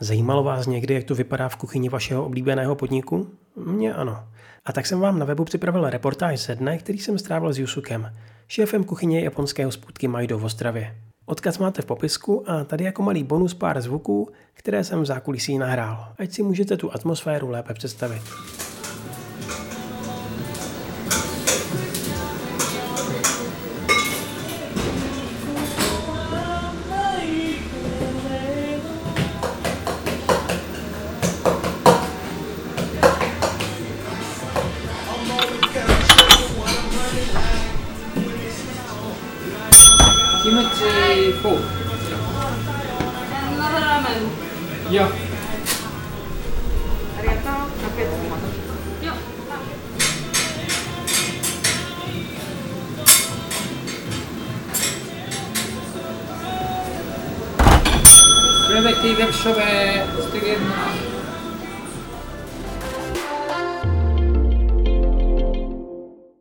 Zajímalo vás někdy, jak to vypadá v kuchyni vašeho oblíbeného podniku? Mně ano. A tak jsem vám na webu připravil reportáž ze dne, který jsem strávil s Yusukem, šéfem kuchyně japonské hospůdky Majdo v Ostravě. Odkaz máte v popisku a tady jako malý bonus pár zvuků, které jsem v zákulisí nahrál, ať si můžete tu atmosféru lépe představit. Kimchi four. Another ramen. Yeah. Arigato. Yeah. Rebeki web shop'e üstü gelin.